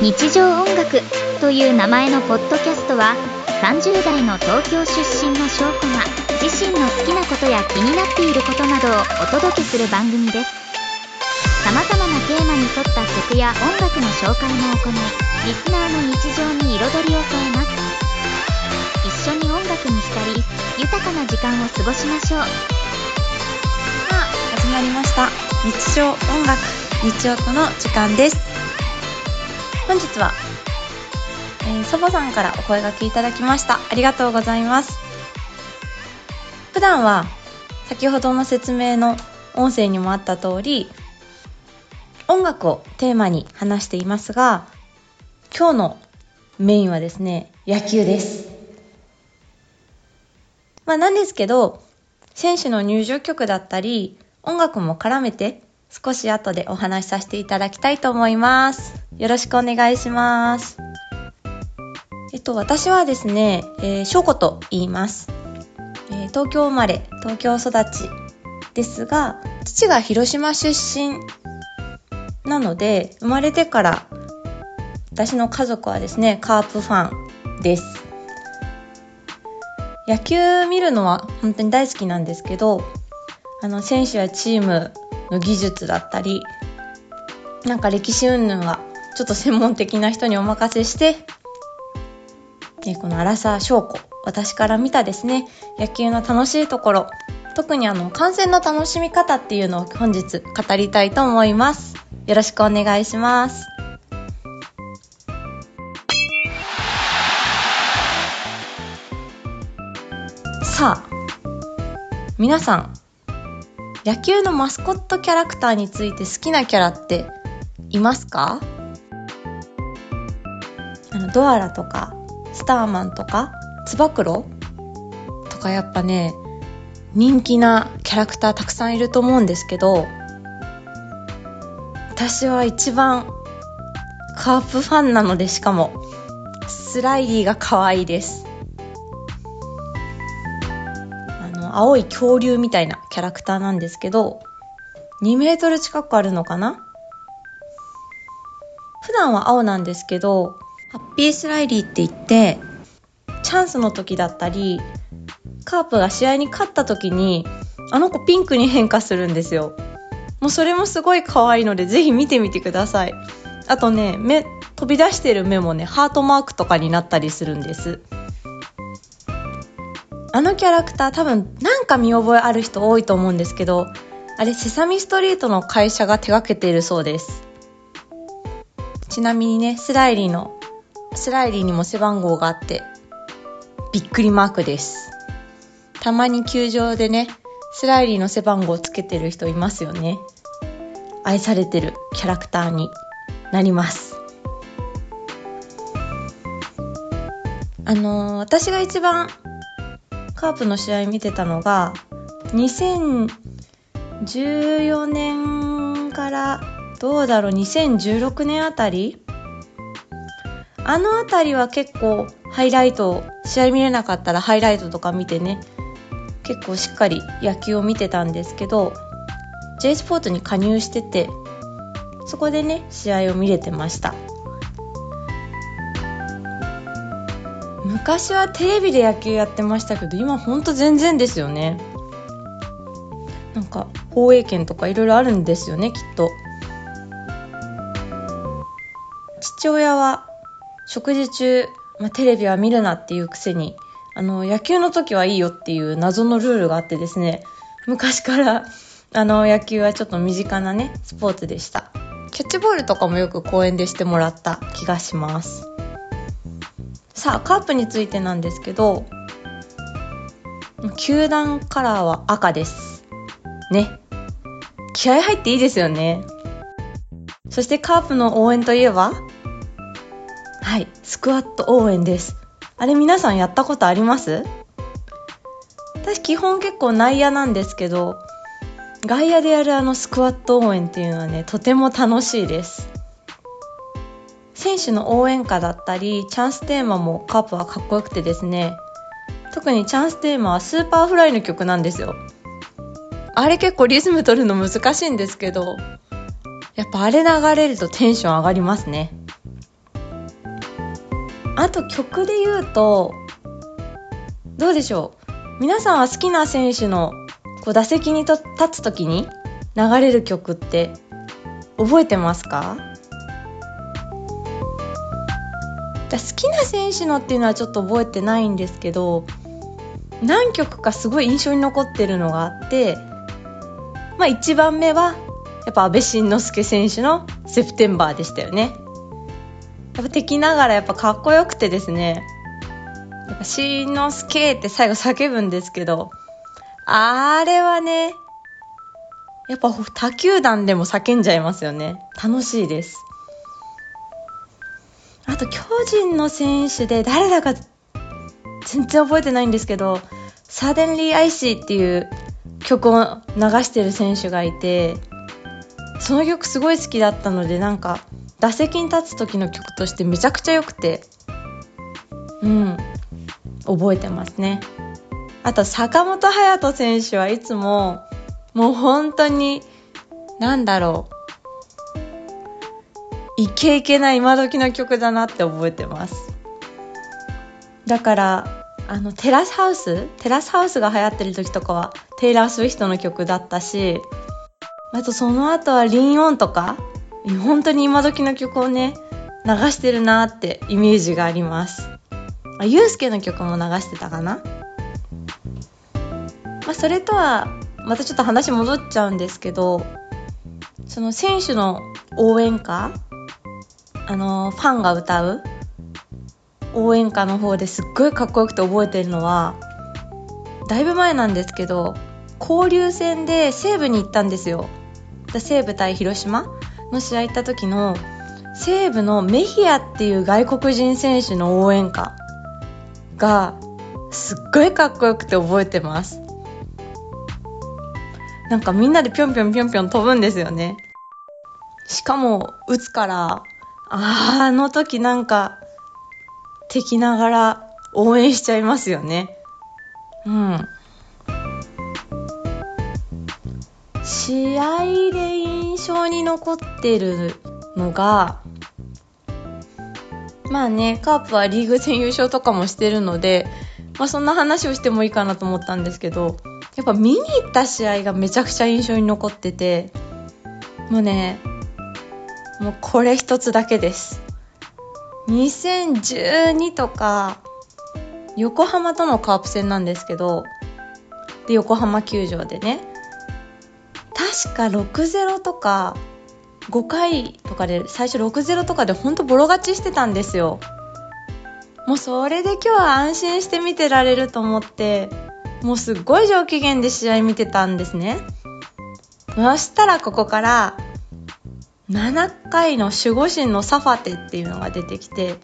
日常音楽という名前のポッドキャストは30代の東京出身の翔子が自身の好きなことや気になっていることなどをお届けする番組です。さまざまなテーマに沿った曲や音楽の紹介も行いリスナーの日常に彩りを添えます。一緒に音楽に浸り豊かな時間を過ごしましょう。さあ始まりました。日常音楽日曜との時間です。本日は、えー、祖母さんからお声がけいただきました。ありがとうございます。普段は先ほどの説明の音声にもあった通り音楽をテーマに話していますが今日のメインはですね野球です。まあなんですけど選手の入場曲だったり音楽も絡めて少し後でお話しさせていただきたいと思います。よろしくお願いします。えっと、私はですね、えー、翔子と言います。えー、東京生まれ、東京育ちですが、父が広島出身なので、生まれてから私の家族はですね、カープファンです。野球見るのは本当に大好きなんですけど、あの、選手やチームの技術だったり、なんか歴史云々はちょっと専門的な人にお任せして、えこの荒沢翔子、私から見たですね、野球の楽しいところ、特にあの、観戦の楽しみ方っていうのを本日語りたいと思います。よろしくお願いします。さあ、皆さん、野球のマスコットキャラクターについて好きなキャラっていますか？あの、ドアラとか、スターマンとか、つば九郎とかやっぱね、人気なキャラクターたくさんいると思うんですけど、私は一番カープファンなのでしかも、スライディが可愛いです。青い恐竜みたいなキャラクターなんですけど、2メートル近くあるのかな？普段は青なんですけど、ハッピースライリーって言って、チャンスの時だったり、カープが試合に勝った時に、あの子ピンクに変化するんですよ。もうそれもすごい可愛いので、ぜひ見てみてください。あとね、目、飛び出してる目もね、ハートマークとかになったりするんです。あのキャラクター多分なんか見覚えある人多いと思うんですけど、あれセサミストリートの会社が手掛けているそうです。ちなみにね、スライリーの、スライリーにも背番号があって、びっくりマークです。たまに球場でね、スライリーの背番号をつけてる人いますよね。愛されてるキャラクターになります。あのー、私が一番カープの試合見てたのが2014年からどうだろう2016年あたり？あのあたりは結構ハイライト試合見れなかったらハイライトとか見てね結構しっかり野球を見てたんですけど J スポーツに加入しててそこでね試合を見れてました。昔はテレビで野球やってましたけど今ほんと全然ですよね。なんか放映権とかいろいろあるんですよねきっと。父親は食事中、まあ、テレビは見るなっていうくせにあの野球の時はいいよっていう謎のルールがあってですね昔からあの野球はちょっと身近なねスポーツでした。キャッチボールとかもよく公園でしてもらった気がします。さあ、カープについてなんですけど、球団カラーは赤です。ね。気合入っていいですよね。そしてカープの応援といえばはい、スクワット応援です。あれ皆さんやったことあります？私基本結構内野なんですけど、外野でやるあのスクワット応援っていうのはね、とても楽しいです。選手の応援歌だったり、チャンステーマもカープはかっこよくてですね、特にチャンステーマは Superfly の曲なんですよ。あれ結構リズム取るの難しいんですけど、やっぱあれ流れるとテンション上がりますね。あと曲で言うと、どうでしょう皆さんは好きな選手のこう打席にと立つ時に流れる曲って覚えてますか？好きな選手のっていうのはちょっと覚えてないんですけど何曲かすごい印象に残ってるのがあってまあ1番目はやっぱ安倍晋之助選手の「セプテンバー」でしたよねやっぱ敵ながらやっぱかっこよくてですねやっぱしんのすけって最後叫ぶんですけど、あれはね、やっぱ他球団でも叫んじゃいますよね。楽しいです。人の選手で誰だか全然覚えてないんですけど、サデンリー・アイシーっていう曲を流してる選手がいて、その曲すごい好きだったので、なんか、打席に立つ時の曲としてめちゃくちゃ良くて、うん。覚えてますね。あと、坂本勇人選手はいつも、もう本当に、なんだろう。イケイケな今時の曲だなって覚えてます。だから、あの、テラスハウステラスハウスが流行ってる時とかは、テイラー・スウィフトの曲だったし、あとその後はリンオンとか、本当に今時の曲をね、流してるなってイメージがあります。あ、ゆうすけの曲も流してたかな？まあ、それとは、またちょっと話戻っちゃうんですけど、その選手の応援歌あの、ファンが歌う応援歌の方ですっごいかっこよくて覚えてるのは、だいぶ前なんですけど、交流戦で西武に行ったんですよ。西武対広島の試合行った時の西武のメヒアっていう外国人選手の応援歌がすっごいかっこよくて覚えてます。なんかみんなでぴょんぴょんぴょんぴょん飛ぶんですよね。しかも、打つから、ああの時なんか、敵ながら応援しちゃいますよね。うん。試合で印象に残ってるのが、まあね、カープはリーグ戦優勝とかもしてるので、まあそんな話をしてもいいかなと思ったんですけど、やっぱ見に行った試合がめちゃくちゃ印象に残ってて、もうね、もうこれ一つだけです。2012とか、横浜とのカープ戦なんですけど、で、横浜球場でね、確か6-0とか、5回とかで最初6-0とかでほんとボロ勝ちしてたんですよ。もうそれで今日は安心して見てられると思って、もうすっごい上機嫌で試合見てたんですね。そしたらここから、7回の守護神のサファテっていうのが出てきて、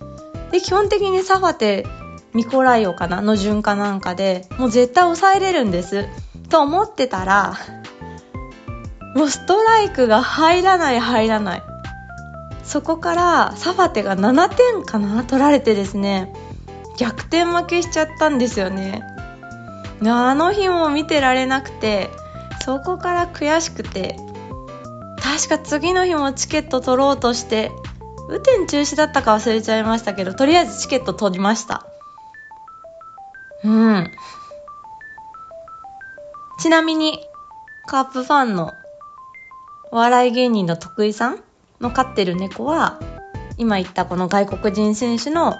で、基本的にサファテ、ミコライオかなの順かなんかで、もう絶対抑えれるんです。と思ってたら、もうストライクが入らない入らない。そこからサファテが7点かな取られてですね、逆転負けしちゃったんですよね。あの日も見てられなくて、そこから悔しくて、確か次の日もチケット取ろうとして、雨天中止だったか忘れちゃいましたけど、とりあえずチケット取りました。うん。ちなみに、カープファンのお笑い芸人の徳井さんの飼ってる猫は、今言ったこの外国人選手の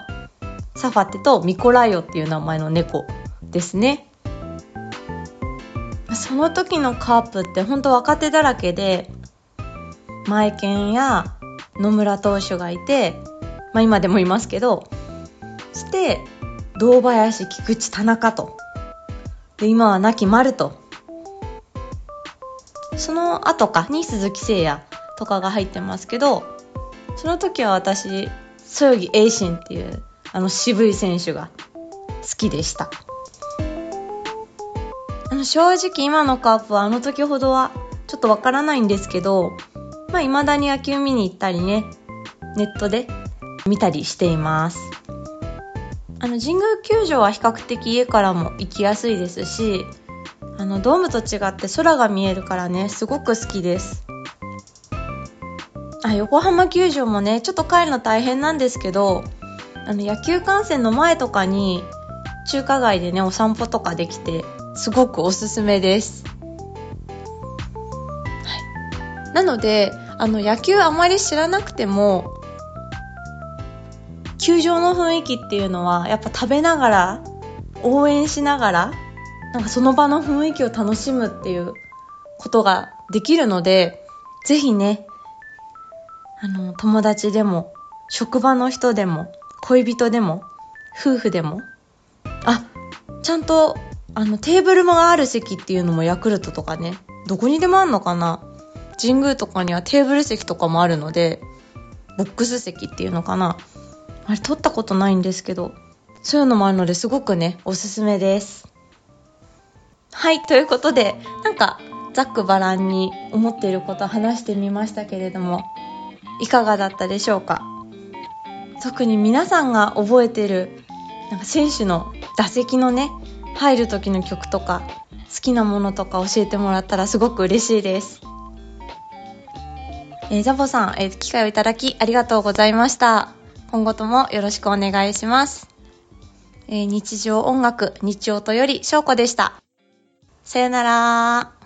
サファテとミコライオっていう名前の猫ですね。その時のカープってほんと若手だらけで、マイケンや野村投手がいて、まあ今でもいますけど、して、堂林、菊池、田中と。で、今は亡き丸と。その後かに鈴木誠也とかが入ってますけど、その時は私、そよぎ栄心っていうあの渋い選手が好きでした。あの正直今のカープはあの時ほどはちょっとわからないんですけど、まあ未だに野球見に行ったりね、ネットで見たりしています。あの神宮球場は比較的家からも行きやすいですし、あのドームと違って空が見えるからねすごく好きですあ横浜球場もねちょっと帰るの大変なんですけどあの野球観戦の前とかに中華街でねお散歩とかできてすごくおすすめです、なのであの野球あまり知らなくても球場の雰囲気っていうのはやっぱ食べながら応援しながらなんかその場の雰囲気を楽しむっていうことができるのでぜひねあの友達でも職場の人でも恋人でも夫婦でもあちゃんとあのテーブルがある席っていうのもヤクルトとかねどこにでもあんのかな神宮とかにはテーブル席とかもあるのでボックス席っていうのかな。あれ取ったことないんですけどそういうのもあるのですごくねおすすめです。はいということでなんかざっくばらんに思っていることを話してみましたけれどもいかがだったでしょうか？特に皆さんが覚えてるなんか選手の打席のね入る時の曲とか好きなものとか教えてもらったらすごく嬉しいです、えー、ザボさん、えー、機会をいただきありがとうございました。今後ともよろしくお願いします、えー、日常音楽日曜とより翔子でした。さよなら。